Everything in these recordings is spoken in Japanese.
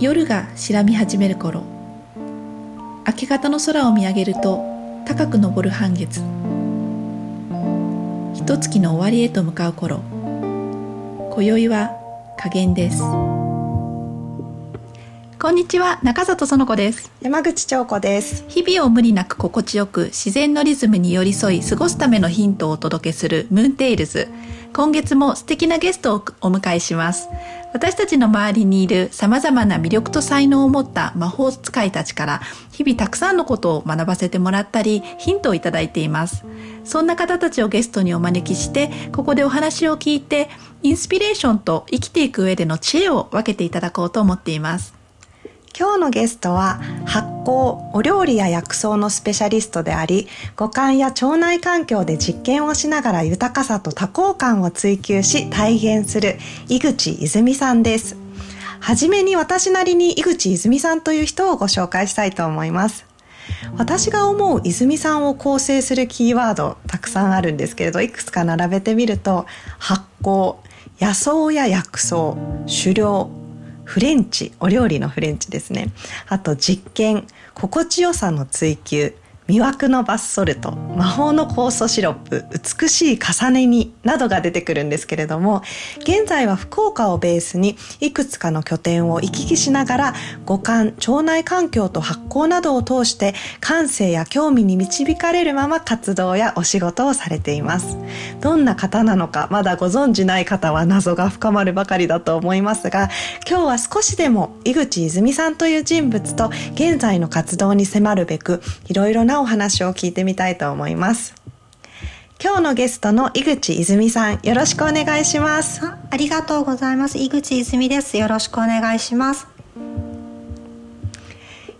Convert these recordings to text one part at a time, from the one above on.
夜が白み始める頃。明け方の空を見上げると高く昇る半月。一月の終わりへと向かう頃。今宵は加減です。こんにちは中里園子です。山口彫子です。日々を無理なく心地よく自然のリズムに寄り添い過ごすためのヒントをお届けするムーンテイルズ。今月も素敵なゲストをお迎えします私たちの周りにいる様々な魅力と才能を持った魔法使いたちから日々たくさんのことを学ばせてもらったりヒントをいただいています。そんな方たちをゲストにお招きしてここでお話を聞いてインスピレーションと生きていく上での知恵を分けていただこうと思っています。今日のゲストは発酵お料理や薬草のスペシャリストであり五感や腸内環境で実験をしながら豊かさと多幸感を追求し体現する井口泉さんです。はじめに私なりに井口泉さんという人をご紹介したいと思います。私が思う泉さんを構成するキーワードたくさんあるんですけれどいくつか並べてみると発酵野草や薬草狩猟フレンチお料理のフレンチですね。あと実験心地よさの追求。魅惑のバスソルト魔法の酵素シロップ美しい重ね煮などが出てくるんですけれども現在は福岡をベースにいくつかの拠点を行き来しながら五感腸内環境と発酵などを通して感性や興味に導かれるまま活動やお仕事をされています。どんな方なのかまだご存じない方は謎が深まるばかりだと思いますが今日は少しでも井口泉さんという人物と現在の活動に迫るべくいろいろなお話を聞いてみたいと思います。今日のゲストの井口泉さんよろしくお願いします。ありがとうございます。井口泉です。よろしくお願いします。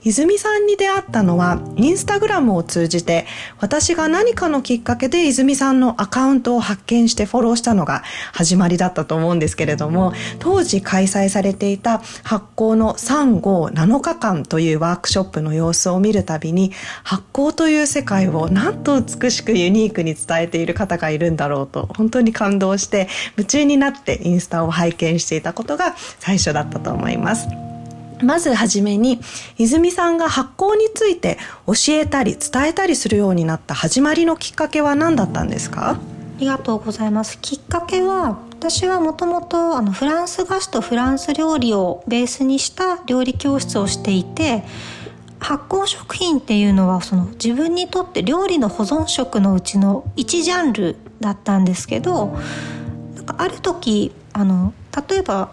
泉さんに出会ったのはインスタグラムを通じて私が何かのきっかけで泉さんのアカウントを発見してフォローしたのが始まりだったと思うんですけれども当時開催されていた発酵の3号7日間というワークショップの様子を見るたびに発酵という世界をなんと美しくユニークに伝えている方がいるんだろうと本当に感動して夢中になってインスタを拝見していたことが最初だったと思います。まずはじめに泉さんが発酵について教えたり伝えたりするようになった始まりのきっかけは何だったんですか？ありがとうございます。きっかけは私はもともとあのフランス菓子とフランス料理をベースにした料理教室をしていて発酵食品っていうのはその自分にとって料理の保存食のうちの1ジャンルだったんですけどなんかある時あの例えば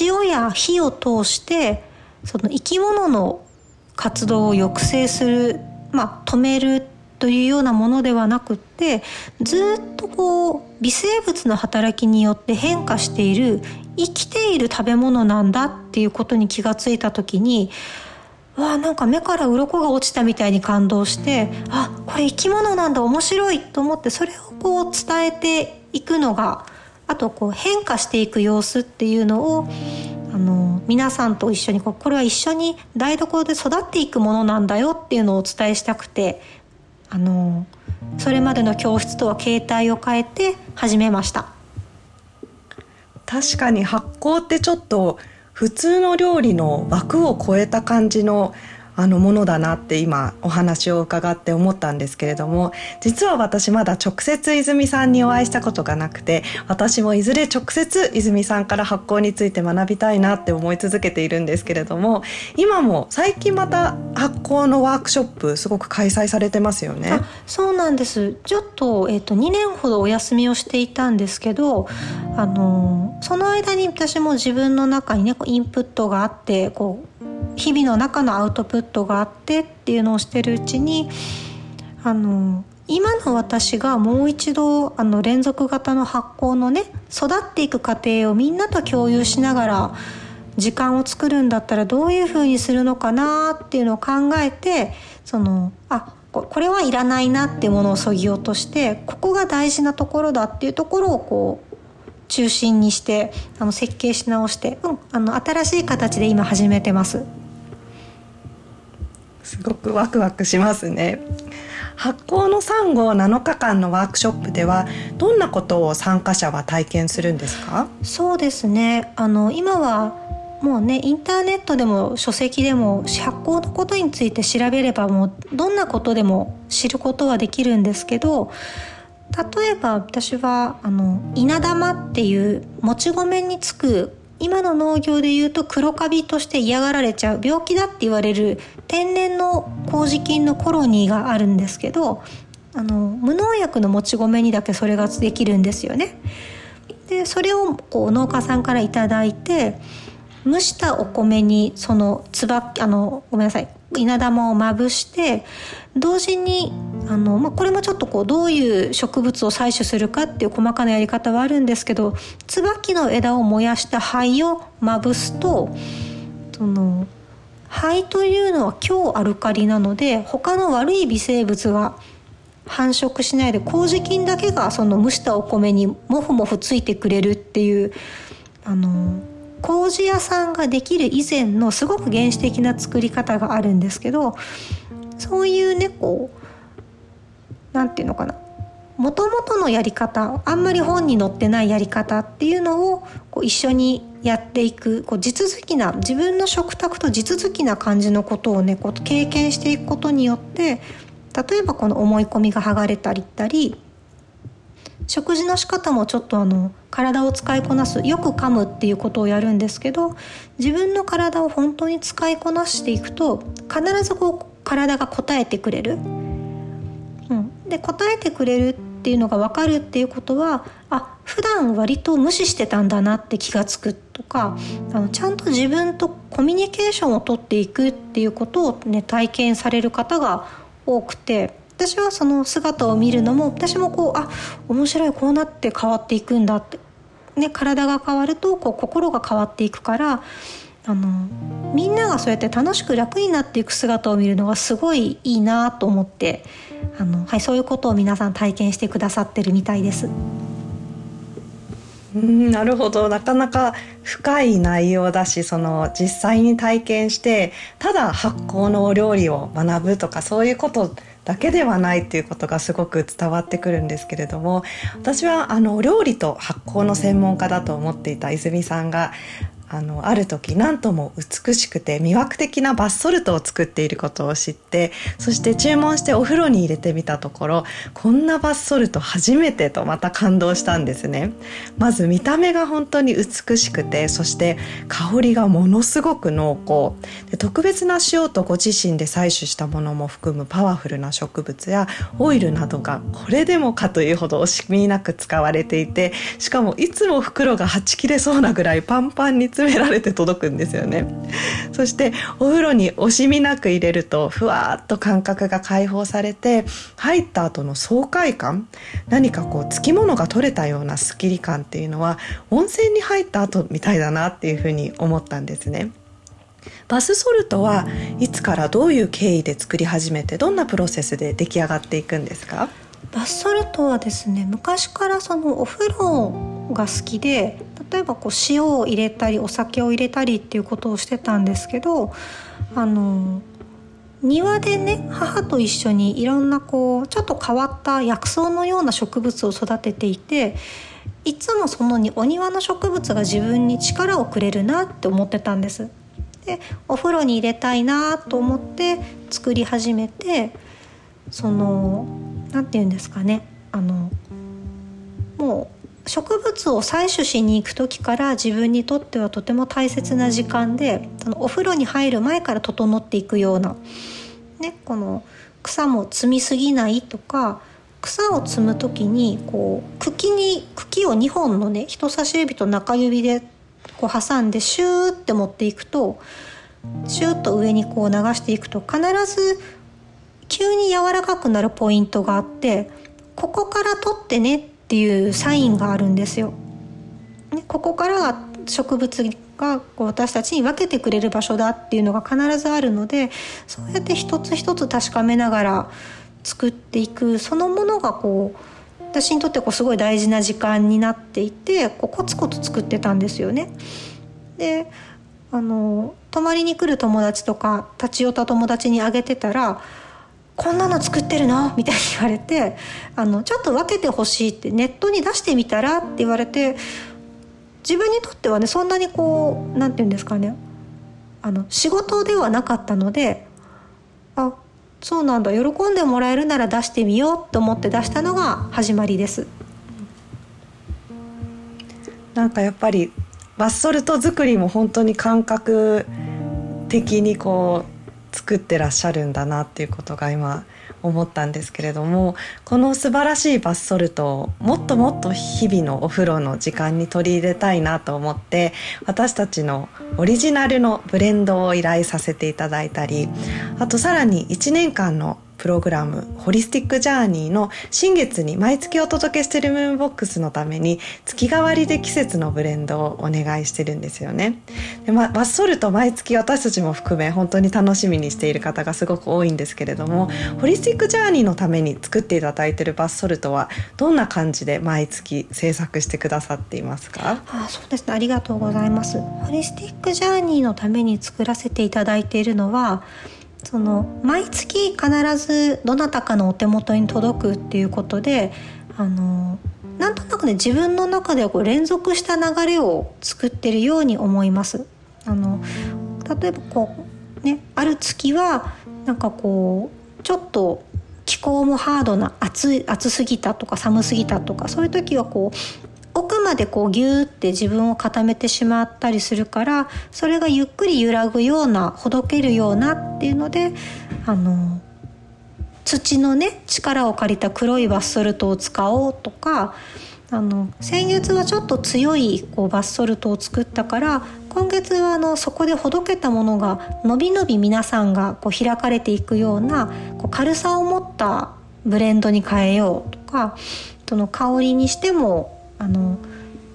塩や火を通してその生き物の活動を抑制する、まあ、止めるというようなものではなくってずっとこう微生物の働きによって変化している生きている食べ物なんだっていうことに気がついた時にわあなんか目から鱗が落ちたみたいに感動してあこれ生き物なんだ面白いと思ってそれをこう伝えていくのがあとこう変化していく様子っていうのをあの皆さんと一緒にこれは一緒に台所で育っていくものなんだよっていうのをお伝えしたくてあのそれまでの教室とは形態を変えて始めました。確かに発酵ってちょっと普通の料理の枠を超えた感じのあのものだなって今お話を伺って思ったんですけれども実は私まだ直接泉さんにお会いしたことがなくて私もいずれ直接泉さんから発酵について学びたいなって思い続けているんですけれども今も最近また発酵のワークショップすごく開催されてますよね。そうなんですちょっと,、えーと、と2年ほどお休みをしていたんですけどあのその間に私も自分の中にねインプットがあってこう日々の中のアウトプットがあってっていうのをしてるうちにあの今の私がもう一度あの連続型の発酵のね育っていく過程をみんなと共有しながら時間を作るんだったらどういうふうにするのかなっていうのを考えてそのあこれはいらないなっていうものをそぎ落としてここが大事なところだっていうところをこう中心にしてあの設計し直して、うん、あの新しい形で今始めてます。すごくワクワクしますね。発酵の3号7日間のワークショップではどんなことを参加者は体験するんですか？そうですね。あの今はもうねインターネットでも書籍でも発酵のことについて調べればもうどんなことでも知ることはできるんですけど例えば私はあの稲玉っていうもち米につく今の農業でいうと黒カビとして嫌がられちゃう病気だって言われる天然の麹菌のコロニーがあるんですけどあの無農薬のもち米にだけそれができるんですよね。でそれをこう農家さんから頂いて蒸したお米にそのつばあのごめんなさい稲玉をまぶして同時にあの、まあ、これもちょっとこうどういう植物を採取するかっていう細かなやり方はあるんですけど椿の枝を燃やした灰をまぶすとその灰というのは強アルカリなので他の悪い微生物が繁殖しないで麹菌だけがその蒸したお米にもふもふついてくれるっていうあの麹屋さんができる以前のすごく原始的な作り方があるんですけどそういうねこうなんていうのかなもともとのやり方あんまり本に載ってないやり方っていうのをこう一緒にやっていくこう地続きな自分の食卓と地続きな感じのことをねこう経験していくことによって例えばこの思い込みが剥がれたりったり食事の仕方もちょっとあの体を使いこなすよく噛むっていうことをやるんですけど自分の体を本当に使いこなしていくと必ずこう体が応えてくれる。うん、で応えてくれるっていうのが分かるっていうことはあ普段割と無視してたんだなって気が付くとかあのちゃんと自分とコミュニケーションをとっていくっていうことを、ね、体験される方が多くて私はその姿を見るのも私もこうあ面白いこうなって変わっていくんだって、ね、体が変わるとこう心が変わっていくからあのみんながそうやって楽しく楽になっていく姿を見るのがすごいいいなと思ってあの、はい、そういうことを皆さん体験してくださってるみたいです。うんなるほど。なかなか深い内容だしその実際に体験してただ発酵のお料理を学ぶとかそういうことだけではないっていうことがすごく伝わってくるんですけれども私はあのお料理と発酵の専門家だと思っていた泉さんがあのある時何とも美しくて魅惑的なバッソルトを作っていることを知ってそして注文してお風呂に入れてみたところこんなバッソルト初めてとまた感動したんですね。まず見た目が本当に美しくてそして香りがものすごく濃厚。で特別な塩とご自身で採取したものも含むパワフルな植物やオイルなどがこれでもかというほど惜しみなく使われていてしかもいつも袋がはち切れそうなぐらいパンパンに詰められて届くんですよね。そしてお風呂に惜しみなく入れるとふわっと感覚が解放されて入った後の爽快感何かこうつきものが取れたようなスッキリ感っていうのは温泉に入った後みたいだなっていうふうに思ったんですね。バスソルトはいつからどういう経緯で作り始めてどんなプロセスで出来上がっていくんですか？バスソルトはですね昔からそのお風呂が好きで例えばこう塩を入れたりお酒を入れたりっていうことをしてたんですけどあの庭でね母と一緒にいろんなこうちょっと変わった薬草のような植物を育てていていつもそのにお庭の植物が自分に力をくれるなって思ってたんです。でお風呂に入れたいなと思って作り始めてその何て言うんですかねあのもう植物を採取しに行く時から自分にとってはとても大切な時間でそのお風呂に入る前から整っていくような、ね、この草も摘みすぎないとか草を摘む時にこう茎に茎を2本のね人差し指と中指でこう挟んでシューって持っていくとシューッと上にこう流していくと必ず急に柔らかくなるポイントがあってここから取ってねっていうサインがあるんですよ。ね、ここから植物がこう私たちに分けてくれる場所だっていうのが必ずあるのでそうやって一つ一つ確かめながら作っていくそのものがこう私にとってこうすごい大事な時間になっていてこうコツコツ作ってたんですよね。であの泊まりに来る友達とか立ち寄った友達にあげてたらこんなの作ってるの？みたいに言われてあのちょっと分けてほしいってネットに出してみたらって言われて自分にとってはねそんなにこう何て言うんですかねあの仕事ではなかったのであそうなんだ喜んでもらえるなら出してみようと思って出したのが始まりです。なんかやっぱりバスソルト作りも本当に感覚的にこう作ってらっしゃるんだなっていうことが今思ったんですけれどもこの素晴らしいバスソルトをもっともっと日々のお風呂の時間に取り入れたいなと思って私たちのオリジナルのブレンドを依頼させていただいたりあとさらに1年間のプログラムホリスティックジャーニーの新月に毎月お届けしているムーンボックスのために月替わりで季節のブレンドをお願いしてるんですよね。でまバッソルト毎月私たちも含め本当に楽しみにしている方がすごく多いんですけれどもホリスティックジャーニーのために作っていただいているバッソルトはどんな感じで毎月制作してくださっていますか？あそうですね。ありがとうございます。ホリスティックジャーニーのために作らせていただいているのはその毎月必ずどなたかのお手元に届くっていうことであのなんとなくね自分の中ではこう連続した流れを作ってるように思います。あの例えばこうねある月はなんかこうちょっと気候もハードな暑暑すぎたとか寒すぎたとかそういう時はこう奥までこうギューって自分を固めてしまったりするからそれがゆっくり揺らぐようなほどけるようなっていうのであの土のね力を借りた黒いバスソルトを使おうとかあの先月はちょっと強いこうバスソルトを作ったから今月はあのそこでほどけたものがのびのび皆さんがこう開かれていくようなこう軽さを持ったブレンドに変えようとかその香りにしてもあの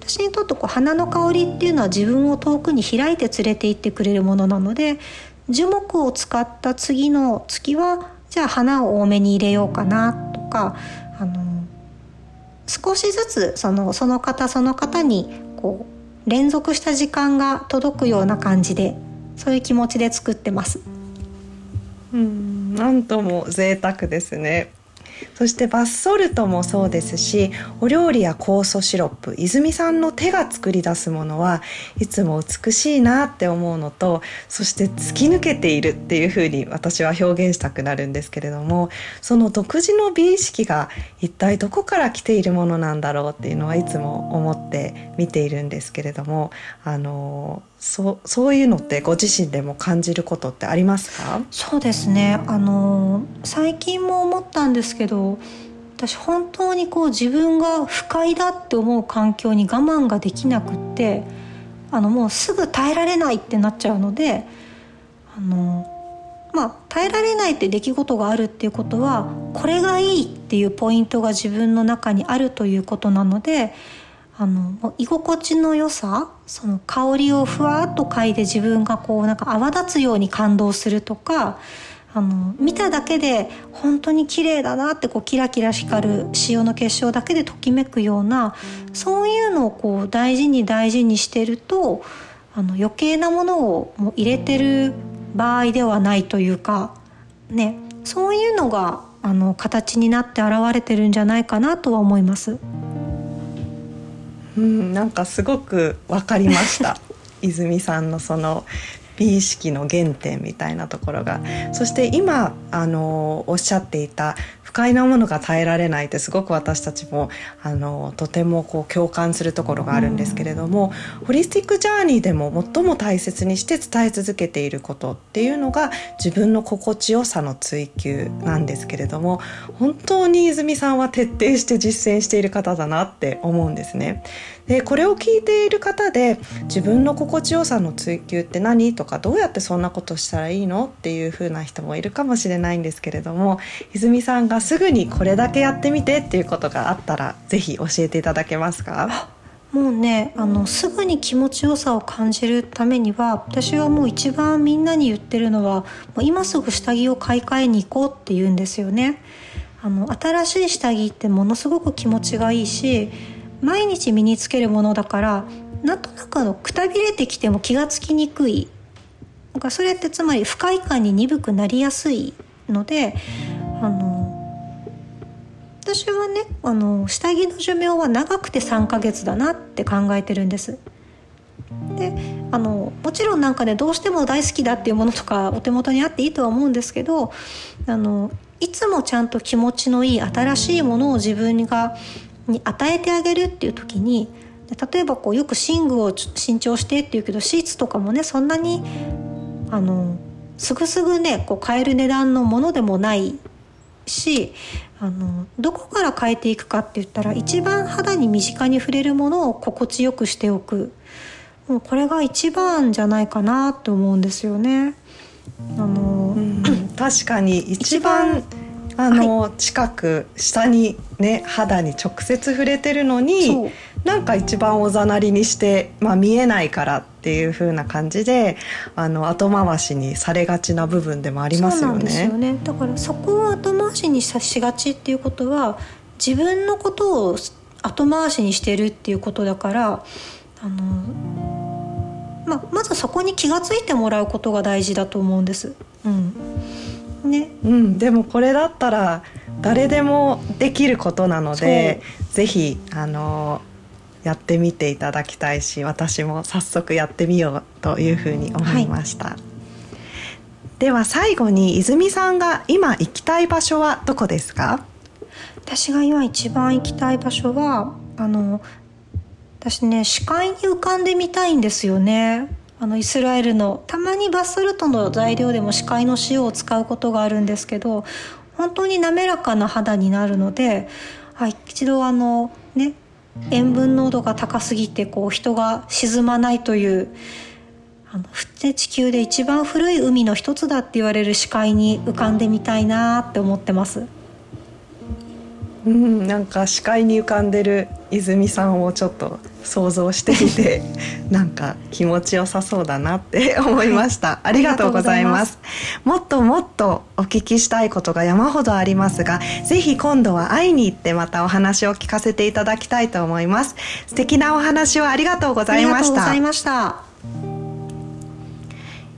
私にとってこう花の香りっていうのは自分を遠くに開いて連れて行ってくれるものなので樹木を使った次の月はじゃあ花を多めに入れようかなとかあの少しずつそのその方その方にこう連続した時間が届くような感じでそういう気持ちで作ってます。うんなんとも贅沢ですね。そしてバスソルトもそうですしお料理や酵素シロップ泉さんの手が作り出すものはいつも美しいなって思うのとそして突き抜けているっていうふうに私は表現したくなるんですけれどもその独自の美意識が一体どこから来ているものなんだろうっていうのはいつも思って見ているんですけれどもあのそうそういうのってご自身でも感じることってありますか？そうですね。あの最近も思ったんですけど私本当にこう自分が不快だって思う環境に我慢ができなくってあのもうすぐ耐えられないってなっちゃうのであのまあ耐えられないって出来事があるっていうことはこれがいいっていうポイントが自分の中にあるということなのであの居心地の良さその香りをふわっと嗅いで自分がこうなんか泡立つように感動するとかあの見ただけで本当に綺麗だなってこうキラキラ光る塩の結晶だけでときめくようなそういうのをこう大事に大事にしてるとあの余計なものをもう入れてる場合ではないというかねそういうのがあの形になって現れてるんじゃないかなとは思います。うん、なんかすごくわかりました。泉さんのその美意識の原点みたいなところが。そして今あのおっしゃっていた不快なものが耐えられないってすごく私たちもあのとてもこう共感するところがあるんですけれども、ホリスティックジャーニーでも最も大切にして伝え続けていることっていうのが自分の心地よさの追求なんですけれども本当に泉さんは徹底して実践している方だなって思うんですね。でこれを聞いている方で自分の心地よさの追求って何とかどうやってそんなことしたらいいのっていう風な人もいるかもしれないんですけれども泉さんがすぐにこれだけやってみてっていうことがあったら是非教えていただけますか？もうねあのすぐに気持ちよさを感じるためには私はもう一番みんなに言ってるのはもう今すぐ下着を買い替えに行こうって言うんですよね。あの新しい下着ってものすごく気持ちがいいし毎日身につけるものだからなんとなくあのくたびれてきても気がつきにくいなんかそれってつまり不快感に鈍くなりやすいのであの私はねあの下着の寿命は長くて3ヶ月だなって考えてるんです。であのもちろんなんかねどうしても大好きだっていうものとかお手元にあっていいとは思うんですけどあのいつもちゃんと気持ちのいい新しいものを自分がに与えてあげるっていう時に例えばこうよく寝具を新調してっていうけどシーツとかもねそんなにあのすぐすぐねこう買える値段のものでもないしあのどこから変えていくかって言ったら一番肌に身近に触れるものを心地よくしておくもうこれが一番じゃないかなと思うんですよね。あの、うん、確かに一番あの、はい、近く下にね肌に直接触れてるのになんか一番おざなりにして、まあ、見えないからっていう風な感じであの後回しにされがちな部分でもありますよね。よねだからそこを後回しにさしがちっていうことは自分のことを後回しにしてるっていうことだからあの、まあ、まずそこに気が付いてもらうことが大事だと思うんです。うんね。うん、でもこれだったら誰でもできることなのでぜひあのやってみていただきたいし私も早速やってみようというふうに思いました。はい、では最後に泉さんが今行きたい場所はどこですか？私が今一番行きたい場所はあの私ね視界に浮かんでみたいんですよねあのイスラエルのたまにバスソルトの材料でも歯科医の塩を使うことがあるんですけど本当に滑らかな肌になるので、はい、一度あのね塩分濃度が高すぎてこう人が沈まないというあの地球で一番古い海の一つだって言われる視界に浮かんでみたいなって思ってます。うん、なんか視界に浮かんでる泉さんをちょっと想像してみて なんか気持ちよさそうだなって思いました、はい、ありがとうございます。もっともっとお聞きしたいことが山ほどありますがぜひ今度は会いに行ってまたお話を聞かせていただきたいと思います。素敵なお話をありがとうございました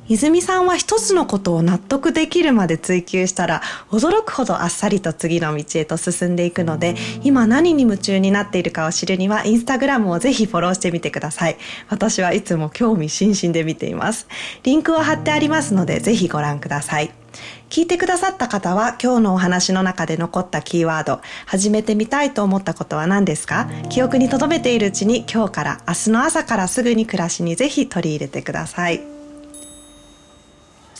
泉さんは一つのことを納得できるまで追求したら驚くほどあっさりと次の道へと進んでいくので今何に夢中になっているかを知るにはインスタグラムをぜひフォローしてみてください。私はいつも興味津々で見ています。リンクを貼ってありますのでぜひご覧ください。聞いてくださった方は今日のお話の中で残ったキーワード、始めてみたいと思ったことは何ですか？記憶に留めているうちに今日から明日の朝からすぐに暮らしにぜひ取り入れてください。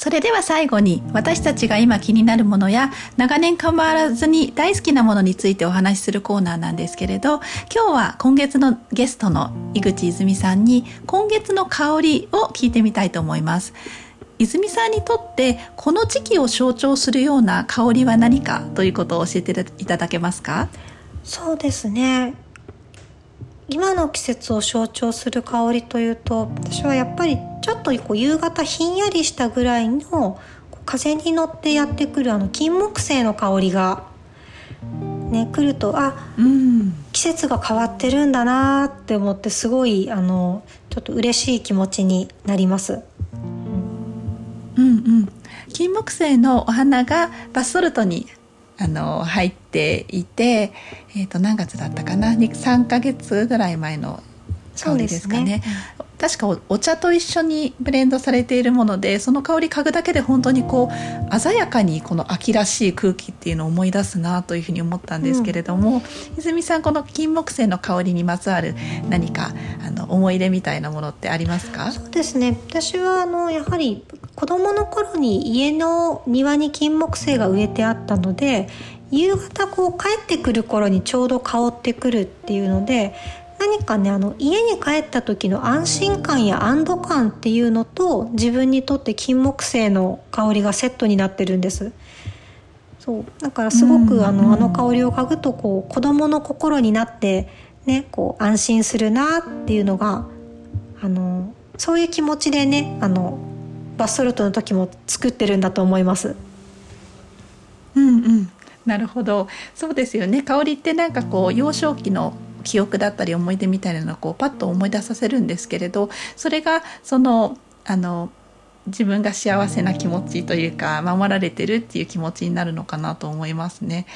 それでは最後に私たちが今気になるものや長年変わらずに大好きなものについてお話しするコーナーなんですけれど今日は今月のゲストの井口泉さんに今月の香りを聞いてみたいと思います。泉さんにとってこの時期を象徴するような香りは何かということを教えていただけますか？そうですね今の季節を象徴する香りというと私はやっぱりちょっとこう夕方ひんやりしたぐらいの風に乗ってやってくるあの金木犀の香りがね来るとあ、うん、季節が変わってるんだなって思ってすごいあのちょっと嬉しい気持ちになります。うんうん、金木犀のお花がバスソルトにあの入っていて、えー、と何月だったかな？3か月ぐらい前の香りですかね。ね確かお茶と一緒にブレンドされているものでその香り嗅ぐだけで本当にこう鮮やかにこの秋らしい空気っていうのを思い出すなというふうに思ったんですけれども、うん、泉さんこの金木犀の香りにまつわる何かあの思い出みたいなものってありますか？そうですね。私はあのやはり子供の頃に家の庭に金木犀が植えてあったので夕方こう帰ってくる頃にちょうど香ってくるっていうので何かねあの家に帰った時の安心感や安堵感っていうのと自分にとって金木犀の香りがセットになってるんです。そう。だからすごくあのあの香りを嗅ぐとこう子供の心になってねこう安心するなっていうのがあのそういう気持ちでねあのバスソルトの時も作ってるんだと思います。うんうん。なるほど。そうですよね。香りってなんかこう幼少期の記憶だったり思い出みたいなのをこうパッと思い出させるんですけれどそれがそのあの自分が幸せな気持ちというか守られてるっていう気持ちになるのかなと思いますね。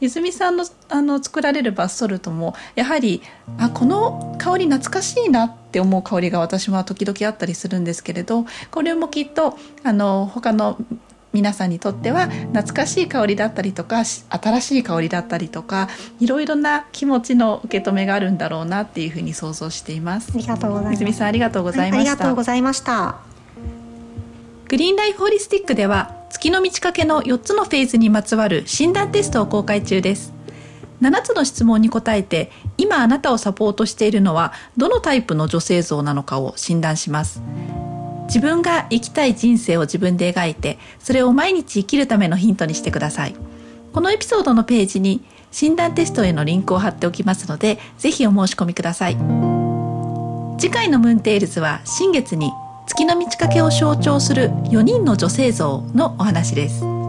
泉さんのあの作られるバスソルトもやはりあこの香り懐かしいなっって思う香りが私は時々あったりするんですけれどこれもきっとあの他の皆さんにとっては懐かしい香りだったりとか新しい香りだったりとかいろいろな気持ちの受け止めがあるんだろうなっていうふうに想像しています。ありがとうございます。泉さんありがとうございました、はい、ありがとうございました。グリーンライフホリスティックでは月の満ち欠けの4つのフェーズにまつわる診断テストを公開中です。7つの質問に答えて今あなたをサポートしているのはどのタイプの女性像なのかを診断します自分が生きたい人生を自分で描いてそれを毎日生きるためのヒントにしてください。このエピソードのページに診断テストへのリンクを貼っておきますのでぜひお申し込みください。次回のムーンテイルズは新月に月の満ち欠けを象徴する4人の女性像のお話です。